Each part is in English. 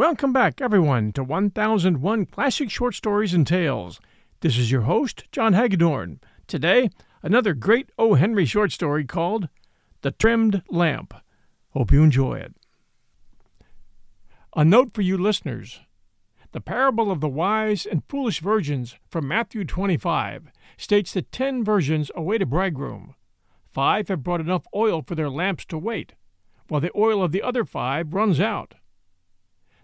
Welcome back, everyone, to 1001 Classic Short Stories and Tales. This is your host, John Hagedorn. Today, another great O. Henry short story called The Trimmed Lamp. Hope you enjoy it. A note for you listeners the parable of the wise and foolish virgins from Matthew 25 states that ten virgins await a bridegroom. Five have brought enough oil for their lamps to wait, while the oil of the other five runs out.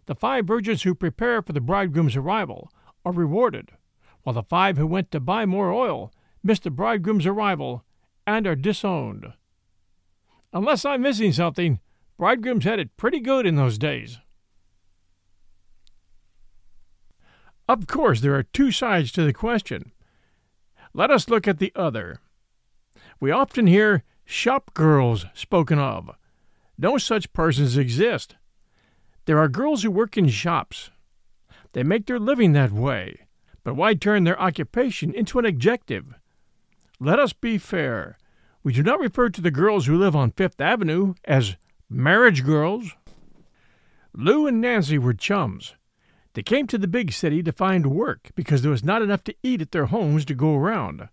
The five virgins who prepare for the bridegroom's arrival are rewarded, while the five who went to buy more oil miss the bridegroom's arrival and are disowned. Unless I'm missing something, bridegrooms had it pretty good in those days. Of course, there are two sides to the question. Let us look at the other. We often hear shop girls spoken of. No such persons exist. There are girls who work in shops. They make their living that way, but why turn their occupation into an adjective? Let us be fair. We do not refer to the girls who live on Fifth Avenue as marriage girls. Lou and Nancy were chums. They came to the big city to find work because there was not enough to eat at their homes to go around.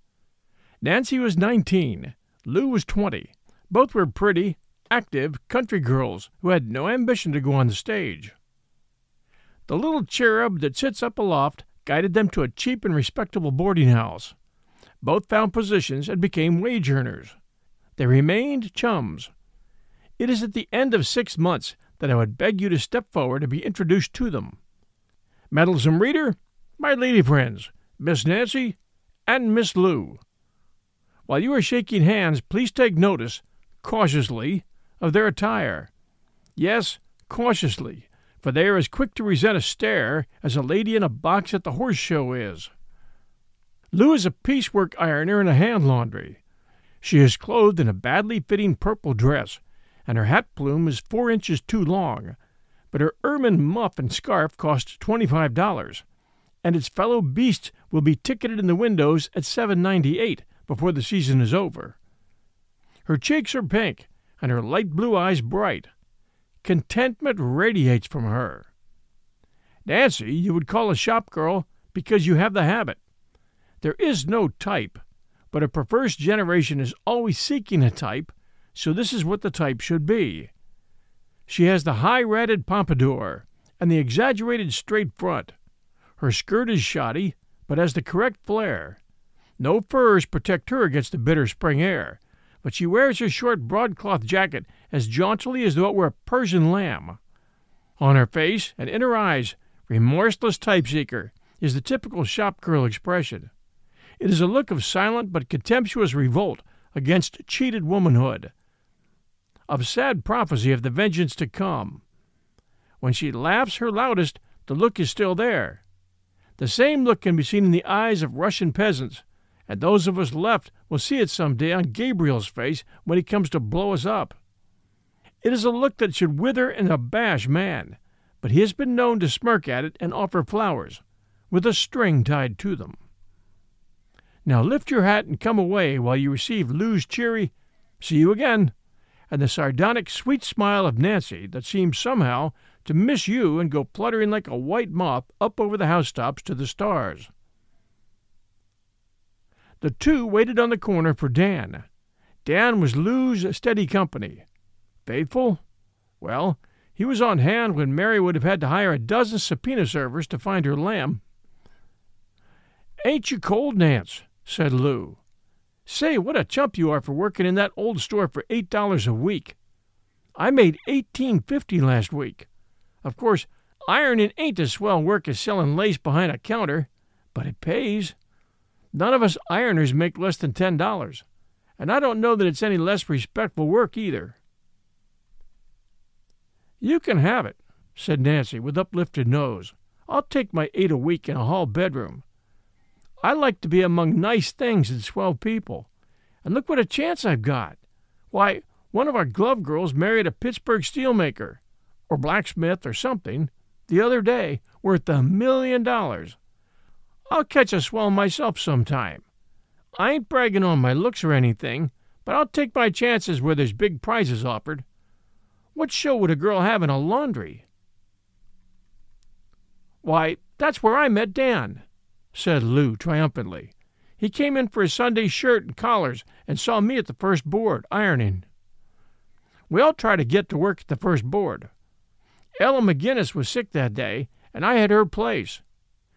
Nancy was 19, Lou was 20. Both were pretty, active country girls who had no ambition to go on the stage. The little cherub that sits up aloft guided them to a cheap and respectable boarding house. Both found positions and became wage earners. They remained chums. It is at the end of six months that I would beg you to step forward and be introduced to them. Meddlesome reader, my lady friends, Miss Nancy and Miss Lou. While you are shaking hands, please take notice, cautiously, of their attire. Yes, cautiously, for they are as quick to resent a stare as a lady in a box at the horse show is. Lou is a piecework ironer in a hand laundry. She is clothed in a badly fitting purple dress, and her hat plume is four inches too long, but her ermine muff and scarf cost twenty-five dollars, and its fellow beasts will be ticketed in the windows at seven ninety-eight before the season is over. Her cheeks are pink, and her light blue eyes bright. Contentment radiates from her. Nancy, you would call a shop girl because you have the habit. There is no type, but a perverse generation is always seeking a type, so this is what the type should be. She has the high ratted pompadour and the exaggerated straight front. Her skirt is shoddy, but has the correct flare. No furs protect her against the bitter spring air, but she wears her short broadcloth jacket as jauntily as though it were a Persian lamb. On her face and in her eyes, remorseless type seeker, is the typical shop girl expression. It is a look of silent but contemptuous revolt against cheated womanhood, of sad prophecy of the vengeance to come. When she laughs her loudest, the look is still there. The same look can be seen in the eyes of Russian peasants and those of us left will see it some day on Gabriel's face when he comes to blow us up. It is a look that should wither and abash man, but he has been known to smirk at it and offer flowers, with a string tied to them. Now lift your hat and come away while you receive Lou's cheery, see you again, and the sardonic sweet smile of Nancy that seems somehow to miss you and go fluttering like a white moth up over the housetops to the stars. The two waited on the corner for Dan. Dan was Lou's steady company. Faithful? Well, he was on hand when Mary would have had to hire a dozen subpoena servers to find her lamb. Ain't you cold, Nance? said Lou. Say, what a chump you are for working in that old store for eight dollars a week. I made eighteen fifty last week. Of course, ironing ain't as swell work as selling lace behind a counter, but it pays. None of us ironers make less than ten dollars, and I don't know that it's any less respectful work either. You can have it, said Nancy with uplifted nose. I'll take my eight a week in a hall bedroom. I like to be among nice things and swell people. And look what a chance I've got. Why, one of our glove girls married a Pittsburgh steelmaker, or blacksmith, or something, the other day, worth a million dollars. I'll catch a swell myself sometime. I ain't bragging on my looks or anything, but I'll take my chances where there's big prizes offered. What show would a girl have in a laundry? Why, that's where I met Dan said Lou triumphantly. He came in for his Sunday shirt and collars and saw me at the first board, ironing. We all tried to get to work at the first board. Ella McGinnis was sick that day, and I had her place.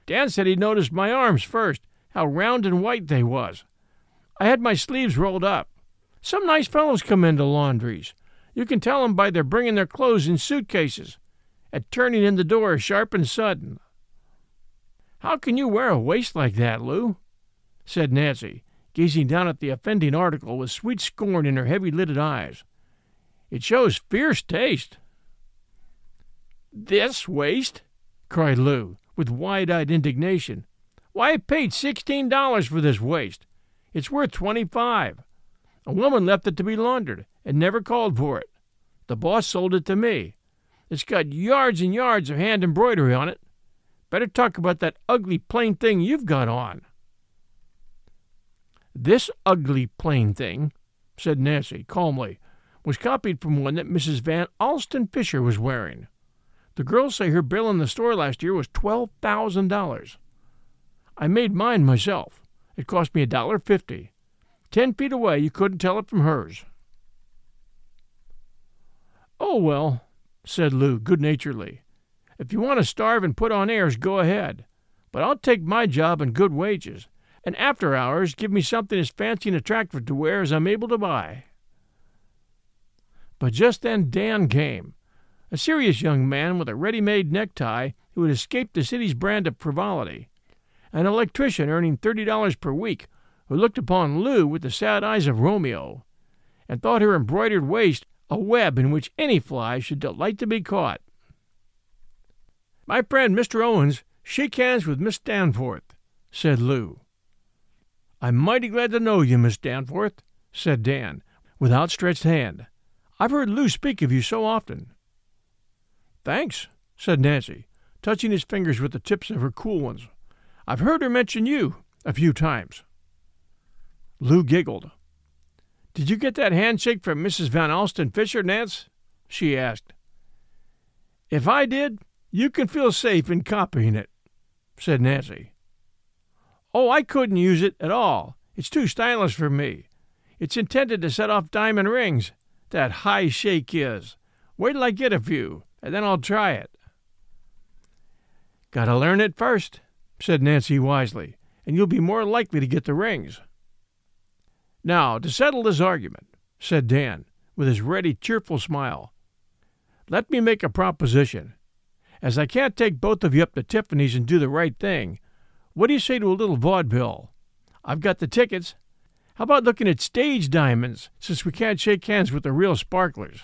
Dan said he noticed my arms first, how round and white they was. I had my sleeves rolled up. Some nice fellows come into laundries. You can tell 'em by their bringing their clothes in suitcases, and turning in the door sharp and sudden. How can you wear a waist like that, Lou? said Nancy, gazing down at the offending article with sweet scorn in her heavy lidded eyes. It shows fierce taste. This waist? cried Lou, with wide eyed indignation. Why, I paid sixteen dollars for this waist. It's worth twenty five. A woman left it to be laundered and never called for it. The boss sold it to me. It's got yards and yards of hand embroidery on it, Better talk about that ugly plain thing you've got on. This ugly plain thing, said Nancy calmly, was copied from one that Mrs. Van Alstyne Fisher was wearing. The girls say her bill in the store last year was twelve thousand dollars. I made mine myself. It cost me a dollar fifty. Ten feet away, you couldn't tell it from hers. Oh, well, said Lou good naturedly. If you want to starve and put on airs, go ahead. But I'll take my job and good wages, and after hours give me something as fancy and attractive to wear as I'm able to buy. But just then Dan came, a serious young man with a ready made necktie who had escaped the city's brand of frivolity, an electrician earning thirty dollars per week who looked upon Lou with the sad eyes of Romeo, and thought her embroidered waist a web in which any fly should delight to be caught. My friend, Mr. Owens, shake hands with Miss Danforth, said Lou. I'm mighty glad to know you, Miss Danforth, said Dan, with outstretched hand. I've heard Lou speak of you so often. Thanks, said Nancy, touching his fingers with the tips of her cool ones. I've heard her mention you a few times. Lou giggled. Did you get that handshake from Mrs. Van Alstyne Fisher, Nance? she asked. If I did, you can feel safe in copying it, said Nancy. Oh, I couldn't use it at all. It's too stylish for me. It's intended to set off diamond rings. That high shake is. Wait till I get a few, and then I'll try it. Gotta learn it first, said Nancy wisely, and you'll be more likely to get the rings. Now, to settle this argument, said Dan, with his ready, cheerful smile, let me make a proposition. As I can't take both of you up to Tiffany's and do the right thing, what do you say to a little vaudeville? I've got the tickets. How about looking at stage diamonds, since we can't shake hands with the real sparklers?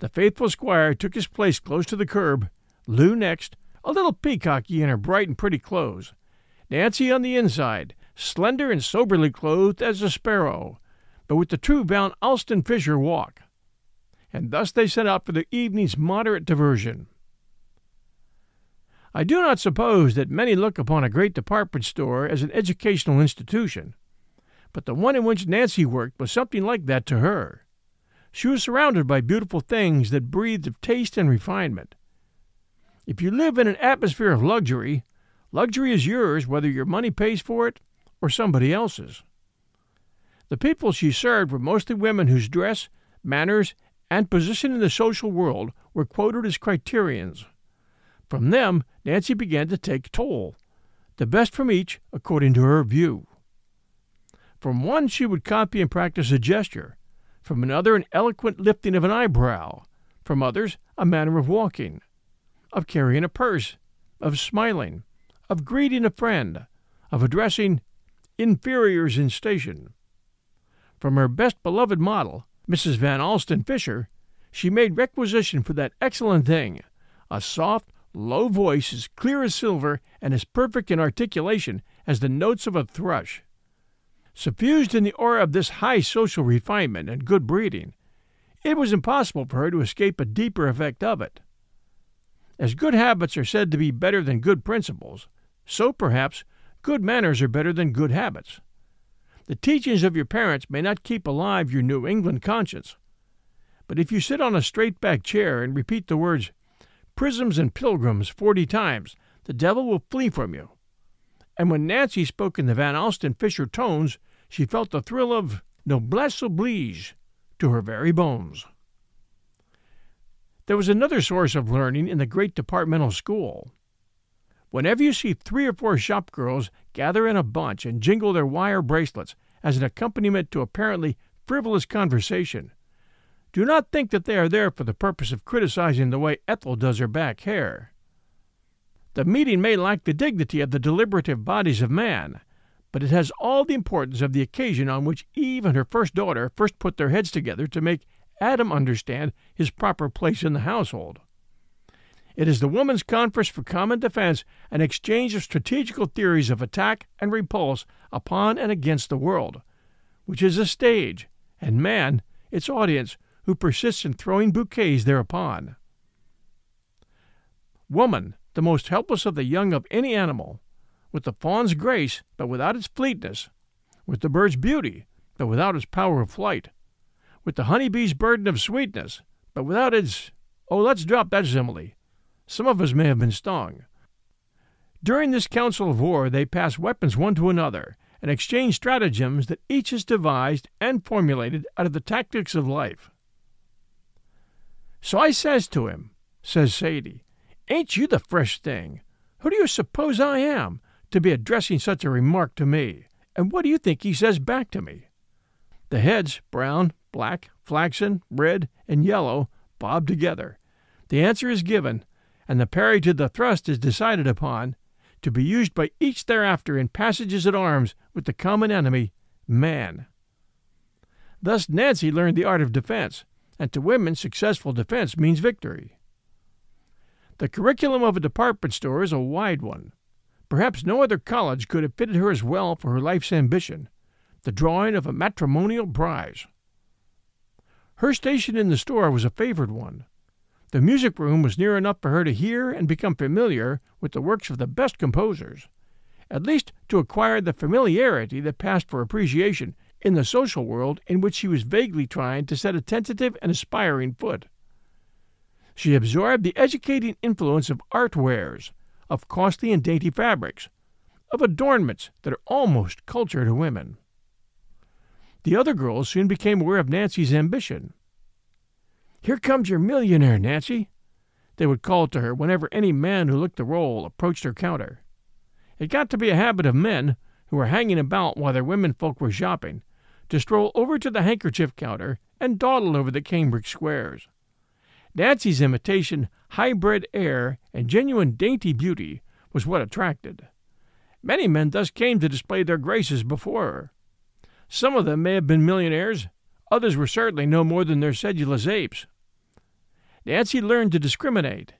The faithful squire took his place close to the curb, Lou next, a little peacocky in her bright and pretty clothes, Nancy on the inside, slender and soberly clothed as a sparrow, but with the true Van Alstyne Fisher walk. And thus they set out for the evening's moderate diversion. I do not suppose that many look upon a great department store as an educational institution, but the one in which Nancy worked was something like that to her. She was surrounded by beautiful things that breathed of taste and refinement. If you live in an atmosphere of luxury, luxury is yours whether your money pays for it or somebody else's. The people she served were mostly women whose dress, manners, and position in the social world were quoted as criterions. From them, Nancy began to take toll, the best from each according to her view. From one she would copy and practice a gesture, from another an eloquent lifting of an eyebrow, from others a manner of walking, of carrying a purse, of smiling, of greeting a friend, of addressing inferiors in station. From her best beloved model, Mrs. Van Alstyne Fisher, she made requisition for that excellent thing, a soft, low voice as clear as silver and as perfect in articulation as the notes of a thrush. Suffused in the aura of this high social refinement and good breeding, it was impossible for her to escape a deeper effect of it. As good habits are said to be better than good principles, so perhaps good manners are better than good habits. The teachings of your parents may not keep alive your New England conscience, but if you sit on a straight back chair and repeat the words prisms and pilgrims forty times, the devil will flee from you. And when Nancy spoke in the Van Alstyne Fisher tones, she felt the thrill of noblesse oblige to her very bones. There was another source of learning in the great departmental school. Whenever you see three or four shop girls gather in a bunch and jingle their wire bracelets as an accompaniment to apparently frivolous conversation, do not think that they are there for the purpose of criticizing the way Ethel does her back hair. The meeting may lack the dignity of the deliberative bodies of man, but it has all the importance of the occasion on which Eve and her first daughter first put their heads together to make Adam understand his proper place in the household. It is the woman's conference for common defense and exchange of strategical theories of attack and repulse upon and against the world, which is a stage, and man, its audience, who persists in throwing bouquets thereupon. Woman, the most helpless of the young of any animal, with the fawn's grace, but without its fleetness, with the bird's beauty, but without its power of flight, with the honey bee's burden of sweetness, but without its. Oh, let's drop that simile. Some of us may have been stung. During this council of war, they pass weapons one to another and exchange stratagems that each has devised and formulated out of the tactics of life. So I says to him, says Sadie, Ain't you the fresh thing? Who do you suppose I am, to be addressing such a remark to me? And what do you think he says back to me? The heads, brown, black, flaxen, red, and yellow, bob together. The answer is given, and the parry to the thrust is decided upon, to be used by each thereafter in passages at arms with the common enemy, man. Thus Nancy learned the art of defense, and to women successful defense means victory. The curriculum of a department store is a wide one. Perhaps no other college could have fitted her as well for her life's ambition the drawing of a matrimonial prize. Her station in the store was a favored one. The music room was near enough for her to hear and become familiar with the works of the best composers, at least to acquire the familiarity that passed for appreciation in the social world in which she was vaguely trying to set a tentative and aspiring foot. She absorbed the educating influence of art wares, of costly and dainty fabrics, of adornments that are almost culture to women. The other girls soon became aware of Nancy's ambition. Here comes your millionaire, Nancy, they would call to her whenever any man who looked the role approached her counter. It got to be a habit of men, who were hanging about while their women folk were shopping, to stroll over to the handkerchief counter and dawdle over the cambric squares. Nancy's imitation high-bred air and genuine dainty beauty was what attracted. Many men thus came to display their graces before her. Some of them may have been millionaires, others were certainly no more than their sedulous apes. Nancy learned to discriminate.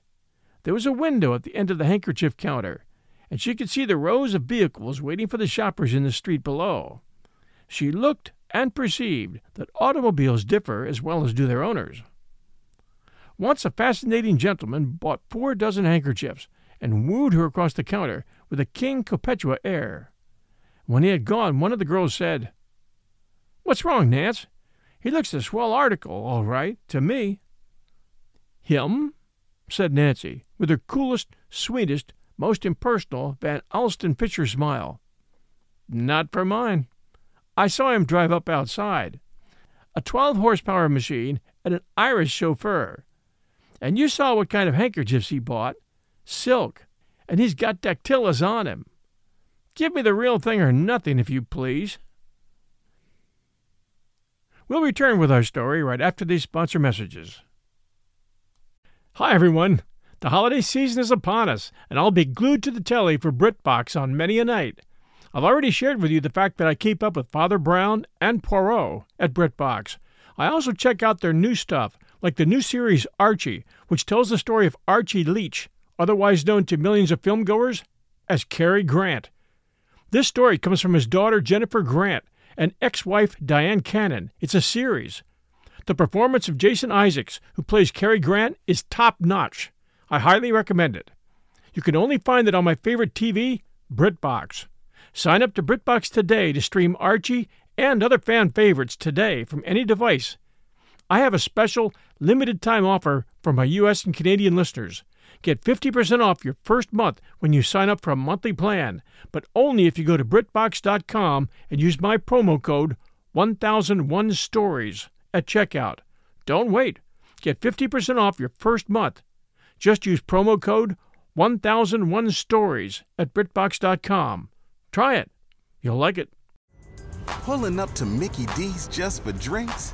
There was a window at the end of the handkerchief counter, and she could see the rows of vehicles waiting for the shoppers in the street below. She looked and perceived that automobiles differ as well as do their owners. Once a fascinating gentleman bought four dozen handkerchiefs and wooed her across the counter with a King Cophetua air. When he had gone, one of the girls said, What's wrong, Nance? He looks a swell article, all right, to me. Him? said Nancy, with her coolest, sweetest, most impersonal Van Alstyne Fisher smile. Not for mine. I saw him drive up outside. A 12 horsepower machine and an Irish chauffeur. And you saw what kind of handkerchiefs he bought silk, and he's got dactylis on him. Give me the real thing or nothing, if you please. We'll return with our story right after these sponsor messages. Hi, everyone. The holiday season is upon us, and I'll be glued to the telly for BritBox on many a night. I've already shared with you the fact that I keep up with Father Brown and Poirot at BritBox. I also check out their new stuff, like the new series Archie, which tells the story of Archie Leach, otherwise known to millions of filmgoers as Cary Grant. This story comes from his daughter Jennifer Grant and ex wife Dyan Cannon. It's a series. The performance of Jason Isaacs, who plays Cary Grant, is top notch. I highly recommend it. You can only find it on my favorite TV, BritBox. Sign up to BritBox today to stream Archie and other fan favorites today from any device. I have a special limited time offer for my US and Canadian listeners. Get 50% off your first month when you sign up for a monthly plan, but only if you go to BritBox.com and use my promo code 1001 Stories at checkout. Don't wait. Get 50% off your first month. Just use promo code 1001 Stories at BritBox.com. Try it. You'll like it. Pulling up to Mickey D's just for drinks?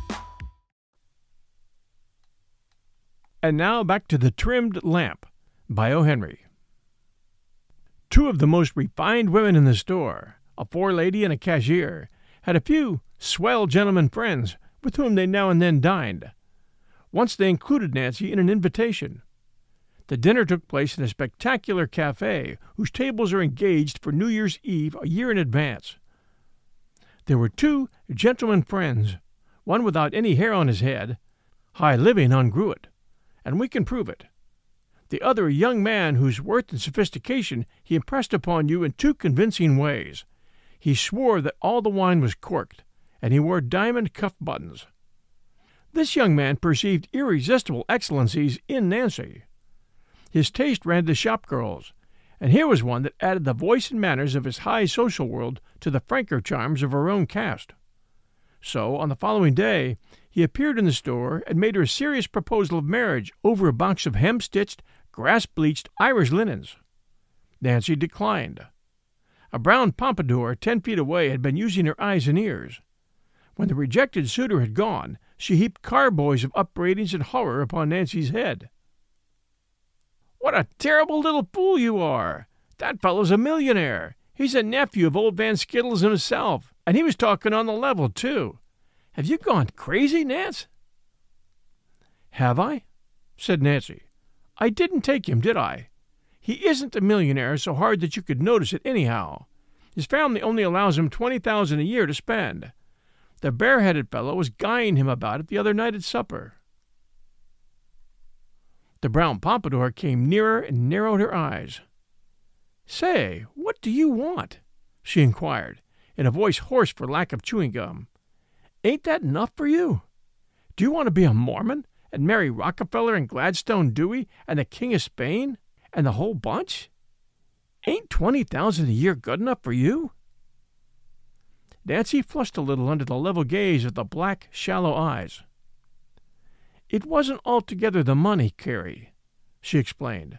And now back to The Trimmed Lamp by O. Henry. Two of the most refined women in the store, a forelady and a cashier, had a few swell gentlemen friends with whom they now and then dined. Once they included Nancy in an invitation. The dinner took place in a spectacular cafe whose tables are engaged for New Year's Eve a year in advance. There were two gentlemen friends, one without any hair on his head, high living on Gruet, and we can prove it the other a young man whose worth and sophistication he impressed upon you in two convincing ways. He swore that all the wine was corked, and he wore diamond cuff buttons. This young man perceived irresistible excellencies in Nancy. His taste ran to shop girls, and here was one that added the voice and manners of his high social world to the franker charms of her own caste. So, on the following day, he appeared in the store and made her a serious proposal of marriage over a box of hem stitched, grass bleached Irish linens. Nancy declined. A brown pompadour ten feet away had been using her eyes and ears. When the rejected suitor had gone, she heaped carboys of upbraidings and horror upon Nancy's head. What a terrible little fool you are! That fellow's a millionaire. He's a nephew of old Van Skittles himself, and he was talking on the level, too. Have you gone crazy, Nance? Have I? said Nancy. I didn't take him, did I? He isn't a millionaire so hard that you could notice it anyhow. His family only allows him twenty thousand a year to spend. The bareheaded fellow was guying him about it the other night at supper. The brown pompadour came nearer and narrowed her eyes. Say, what do you want? she inquired, in a voice hoarse for lack of chewing gum. Ain't that enough for you? Do you want to be a Mormon? and marry Rockefeller and Gladstone Dewey and the King of Spain and the whole bunch? Ain't twenty thousand a year good enough for you? Nancy flushed a little under the level gaze of the black, shallow eyes. It wasn't altogether the money, Carrie, she explained.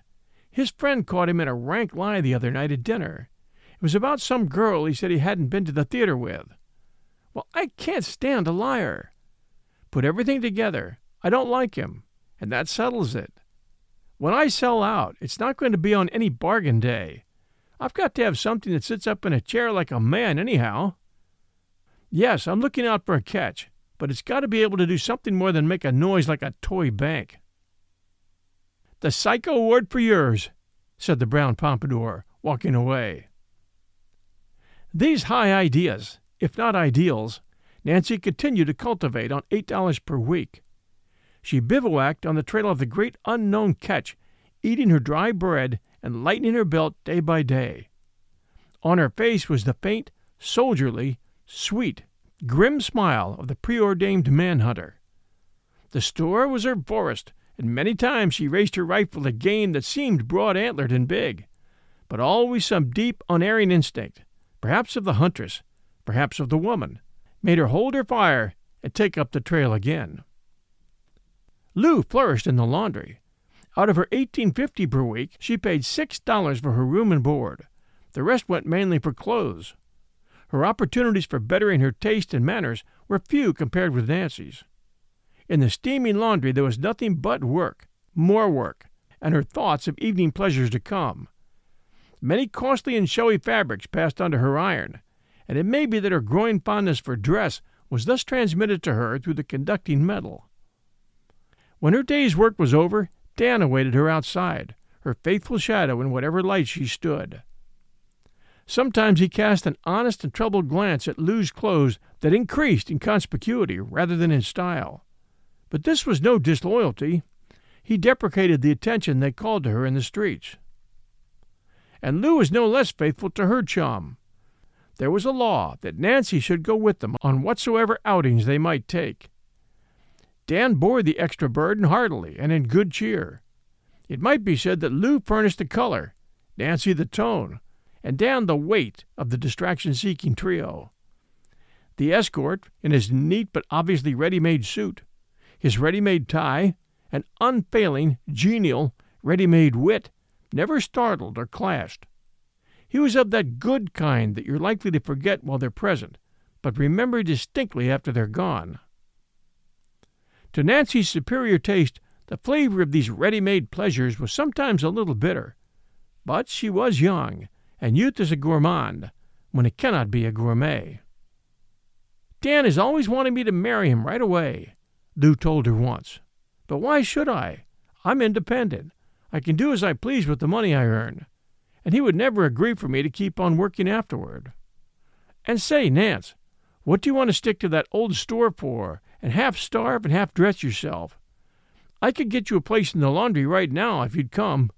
His friend caught him in a rank lie the other night at dinner. It was about some girl he said he hadn't been to the theater with. Well, I can't stand a liar. Put everything together, I don't like him, and that settles it. When I sell out, it's not going to be on any bargain day. I've got to have something that sits up in a chair like a man, anyhow. Yes, I'm looking out for a catch, but it's got to be able to do something more than make a noise like a toy bank. The Psycho Award for yours, said the brown pompadour, walking away. These high ideas, if not ideals, Nancy continued to cultivate on eight dollars per week. She bivouacked on the trail of the great unknown catch, eating her dry bread and lightening her belt day by day. On her face was the faint, soldierly, sweet, grim smile of the preordained manhunter. The store was her forest, and many times she raised her rifle at game that seemed broad antlered and big, but always some deep, unerring instinct, perhaps of the huntress, perhaps of the woman, made her hold her fire and take up the trail again. Lou flourished in the laundry. Out of her eighteen fifty per week, she paid six dollars for her room and board. The rest went mainly for clothes. Her opportunities for bettering her taste and manners were few compared with Nancy's. In the steaming laundry there was nothing but work, more work, and her thoughts of evening pleasures to come. Many costly and showy fabrics passed under her iron, and it may be that her growing fondness for dress was thus transmitted to her through the conducting metal. When her day's work was over, Dan awaited her outside, her faithful shadow in whatever light she stood. Sometimes he cast an honest and troubled glance at Lou's clothes that increased in conspicuity rather than in style. But this was no disloyalty. He deprecated the attention they called to her in the streets. And Lou was no less faithful to her chum. There was a law that Nancy should go with them on whatsoever outings they might take. Dan bore the extra burden heartily and in good cheer. It might be said that Lou furnished the color, Nancy the tone, and Dan the weight of the distraction seeking trio. The escort, in his neat but obviously ready made suit, his ready made tie, and unfailing, genial, ready made wit, never startled or clashed. He was of that good kind that you're likely to forget while they're present, but remember distinctly after they're gone. To Nancy's superior taste, the flavor of these ready made pleasures was sometimes a little bitter. But she was young, and youth is a gourmand when it cannot be a gourmet. Dan is always wanting me to marry him right away, Lou told her once. But why should I? I'm independent. I can do as I please with the money I earn. And he would never agree for me to keep on working afterward. And say, Nance, what do you want to stick to that old store for and half starve and half dress yourself. I could get you a place in the laundry right now if you'd come.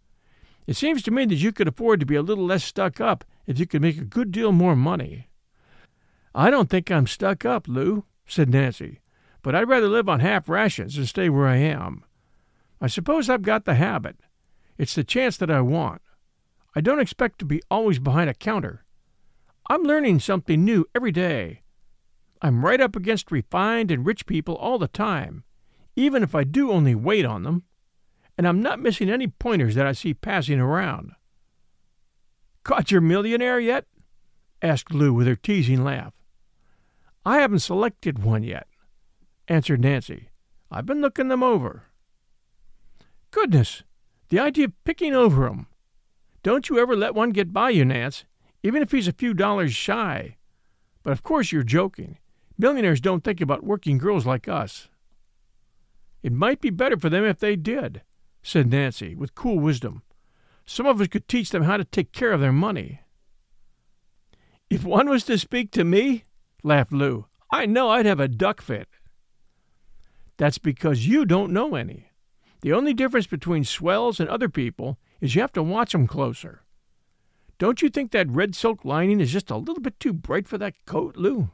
It seems to me that you could afford to be a little less stuck up if you could make a good deal more money. I don't think I'm stuck up, Lou, said Nancy, but I'd rather live on half rations than stay where I am. I suppose I've got the habit. It's the chance that I want. I don't expect to be always behind a counter. I'm learning something new every day, I'm right up against refined and rich people all the time, even if I do only wait on them, and I'm not missing any pointers that I see passing around. Caught your millionaire yet? asked Lou with her teasing laugh. I haven't selected one yet, answered Nancy. I've been looking them over. Goodness, the idea of picking over 'em! Don't you ever let one get by you, Nance, even if he's a few dollars shy. But of course you're joking. Millionaires don't think about working girls like us. It might be better for them if they did, said Nancy, with cool wisdom. Some of us could teach them how to take care of their money. If one was to speak to me, laughed Lou, I know I'd have a duck fit. That's because you don't know any. The only difference between swells and other people is you have to watch 'em closer. Don't you think that red silk lining is just a little bit too bright for that coat, Lou?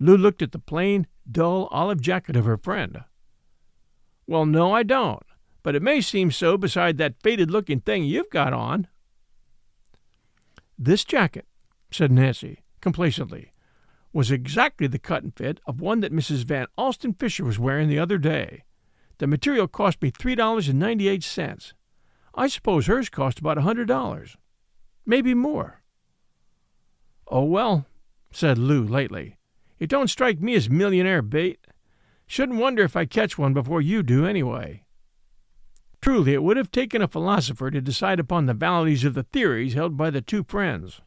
Lou looked at the plain, dull olive jacket of her friend. Well, no, I don't, but it may seem so beside that faded looking thing you've got on. This jacket, said Nancy, complacently, was exactly the cut and fit of one that Mrs. Van Alstyne Fisher was wearing the other day. The material cost me three dollars and ninety eight cents. I suppose hers cost about a hundred dollars. Maybe more. Oh well, said Lou lightly, It don't strike me as millionaire bait. Shouldn't wonder if I catch one before you do, anyway. Truly, it would have taken a philosopher to decide upon the validities of the theories held by the two friends.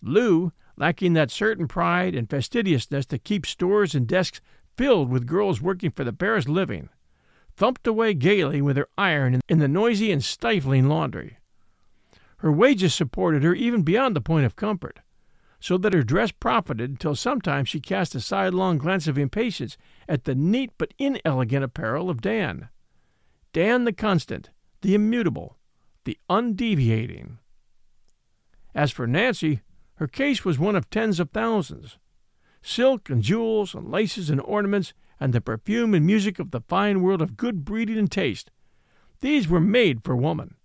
Lou, lacking that certain pride and fastidiousness that keeps stores and desks filled with girls working for the barest living, thumped away gaily with her iron in the noisy and stifling laundry. Her wages supported her even beyond the point of comfort so that her dress profited until sometimes she cast a sidelong glance of impatience at the neat but inelegant apparel of Dan. Dan the constant, the immutable, the undeviating. As for Nancy, her case was one of tens of thousands. Silk and jewels and laces and ornaments and the perfume and music of the fine world of good breeding and taste. These were made for woman.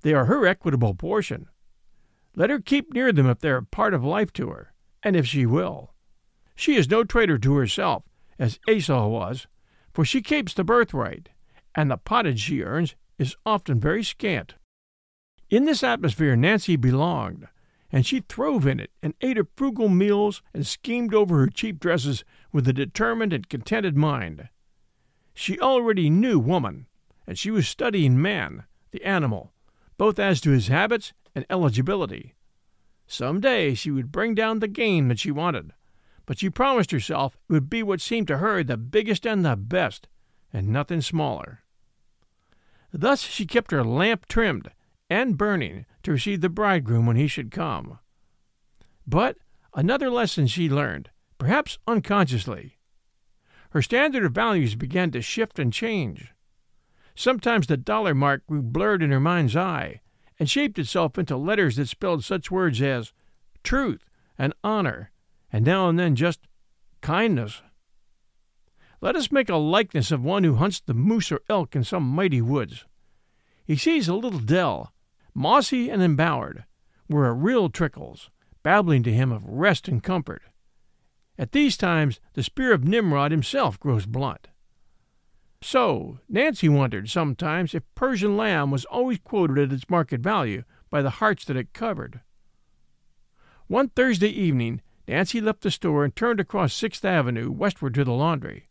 They are her equitable portion. Let her keep near them if they are part of life to her, and if she will. She is no traitor to herself, as Esau was, for she keeps the birthright, and the pottage she earns is often very scant. In this atmosphere Nancy belonged, and she throve in it and ate her frugal meals and schemed over her cheap dresses with a determined and contented mind. She already knew woman, and she was studying man, the animal, both as to his habits and eligibility. Some day she would bring down the game that she wanted, but she promised herself it would be what seemed to her the biggest and the best, and nothing smaller. Thus she kept her lamp trimmed and burning to receive the bridegroom when he should come. But another lesson she learned, perhaps unconsciously. Her standard of values began to shift and change. Sometimes the dollar mark grew blurred in her mind's eye and shaped itself into letters that spelled such words as truth and honor, and now and then just kindness. Let us make a likeness of one who hunts the moose or elk in some mighty woods. He sees a little dell, mossy and embowered, were a rill trickles, babbling to him of rest and comfort. At these times the spear of Nimrod himself grows blunt. So, Nancy wondered sometimes if Persian lamb was always quoted at its market value by the hearts that it covered. One Thursday evening, Nancy left the store and turned across Sixth Avenue westward to the laundry.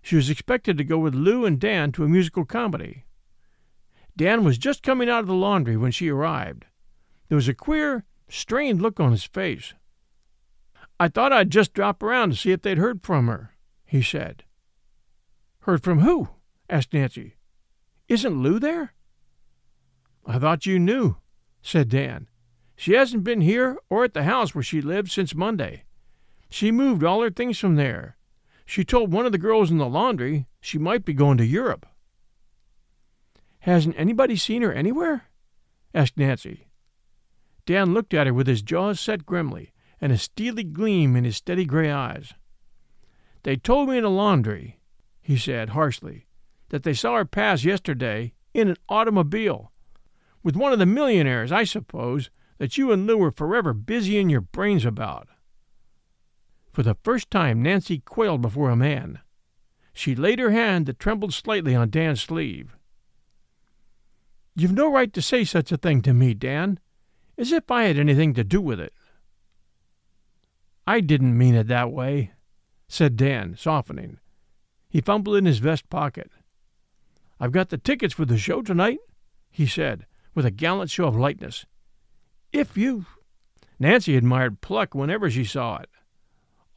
She was expected to go with Lou and Dan to a musical comedy. Dan was just coming out of the laundry when she arrived. There was a queer, strained look on his face. I thought I'd just drop around to see if they'd heard from her, he said. Heard from who? asked Nancy. Isn't Lou there? I thought you knew, said Dan. She hasn't been here or at the house where she lived since Monday. She moved all her things from there. She told one of the girls in the laundry she might be going to Europe. Hasn't anybody seen her anywhere? asked Nancy. Dan looked at her with his jaws set grimly and a steely gleam in his steady gray eyes. They told me in the laundry he said harshly, that they saw her pass yesterday in an automobile. With one of the millionaires, I suppose, that you and Lou were forever busying your brains about. For the first time, Nancy quailed before a man. She laid her hand that trembled slightly on Dan's sleeve. You've no right to say such a thing to me, Dan, as if I had anything to do with it. I didn't mean it that way, said Dan, softening. He fumbled in his vest pocket. I've got the tickets for the show tonight, he said, with a gallant show of lightness. If you. Nancy admired pluck whenever she saw it.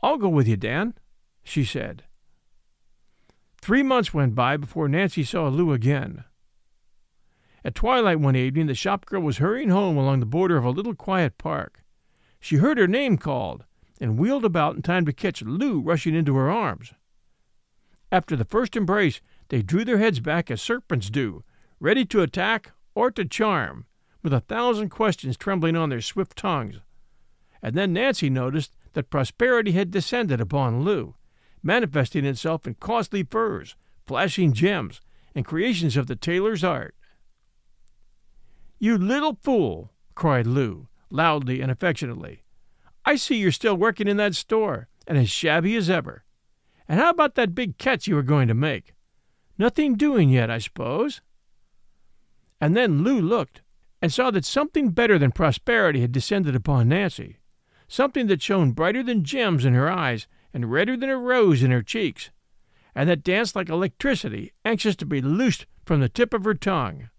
I'll go with you, Dan, she said. Three months went by before Nancy saw Lou again. At twilight one evening, the shop girl was hurrying home along the border of a little quiet park. She heard her name called and wheeled about in time to catch Lou rushing into her arms. After the first embrace, they drew their heads back as serpents do, ready to attack or to charm, with a thousand questions trembling on their swift tongues. And then Nancy noticed that prosperity had descended upon Lou, manifesting itself in costly furs, flashing gems, and creations of the tailor's art. You little fool! cried Lou, loudly and affectionately. I see you're still working in that store, and as shabby as ever. And how about that big catch you were going to make? Nothing doing yet, I suppose? And then Lou looked and saw that something better than prosperity had descended upon Nancy, something that shone brighter than gems in her eyes and redder than a rose in her cheeks, and that danced like electricity, anxious to be loosed from the tip of her tongue.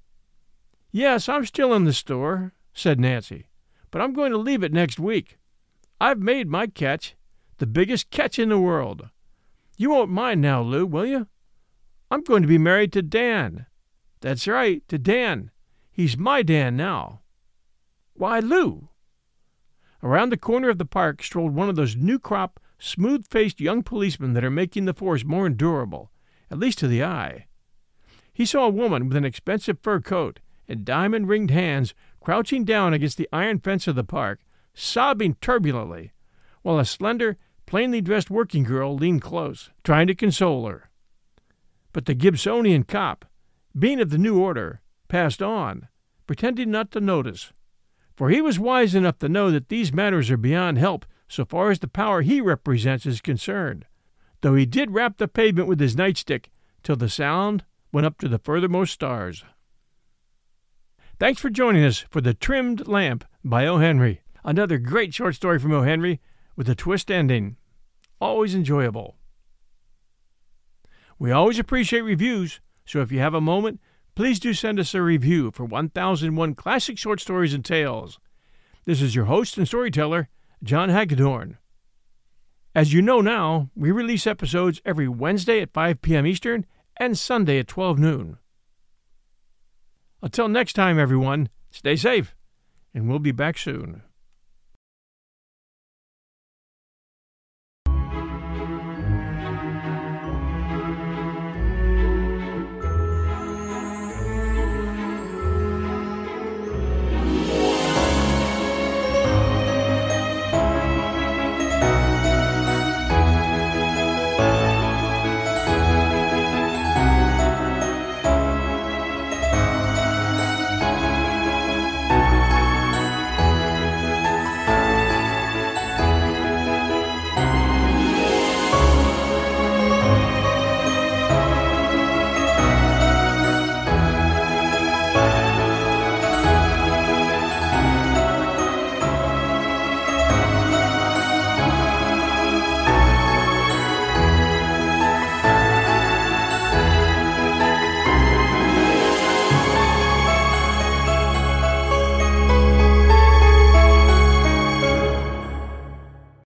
Yes, I'm still in the store, said Nancy, but I'm going to leave it next week. I've made my catch, the biggest catch in the world. You won't mind now, Lou, will you? I'm going to be married to Dan. That's right, to Dan. He's my Dan now. Why, Lou! Around the corner of the park strolled one of those new crop, smooth faced young policemen that are making the force more endurable, at least to the eye. He saw a woman with an expensive fur coat and diamond ringed hands crouching down against the iron fence of the park, sobbing turbulently, while a slender, plainly dressed working girl leaned close, trying to console her. But the Gibsonian cop, being of the new order, passed on, pretending not to notice, for he was wise enough to know that these matters are beyond help so far as the power he represents is concerned, though he did rap the pavement with his nightstick till the sound went up to the furthermost stars. Thanks for joining us for The Trimmed Lamp by O. Henry. Another great short story from O. Henry with a twist ending. Always enjoyable. We always appreciate reviews, so if you have a moment, please do send us a review for 1001 Classic Short Stories and Tales. This is your host and storyteller, John Hagedorn. As you know now, we release episodes every Wednesday at 5 p.m. Eastern and Sunday at 12 noon. Until next time, everyone, stay safe, and we'll be back soon.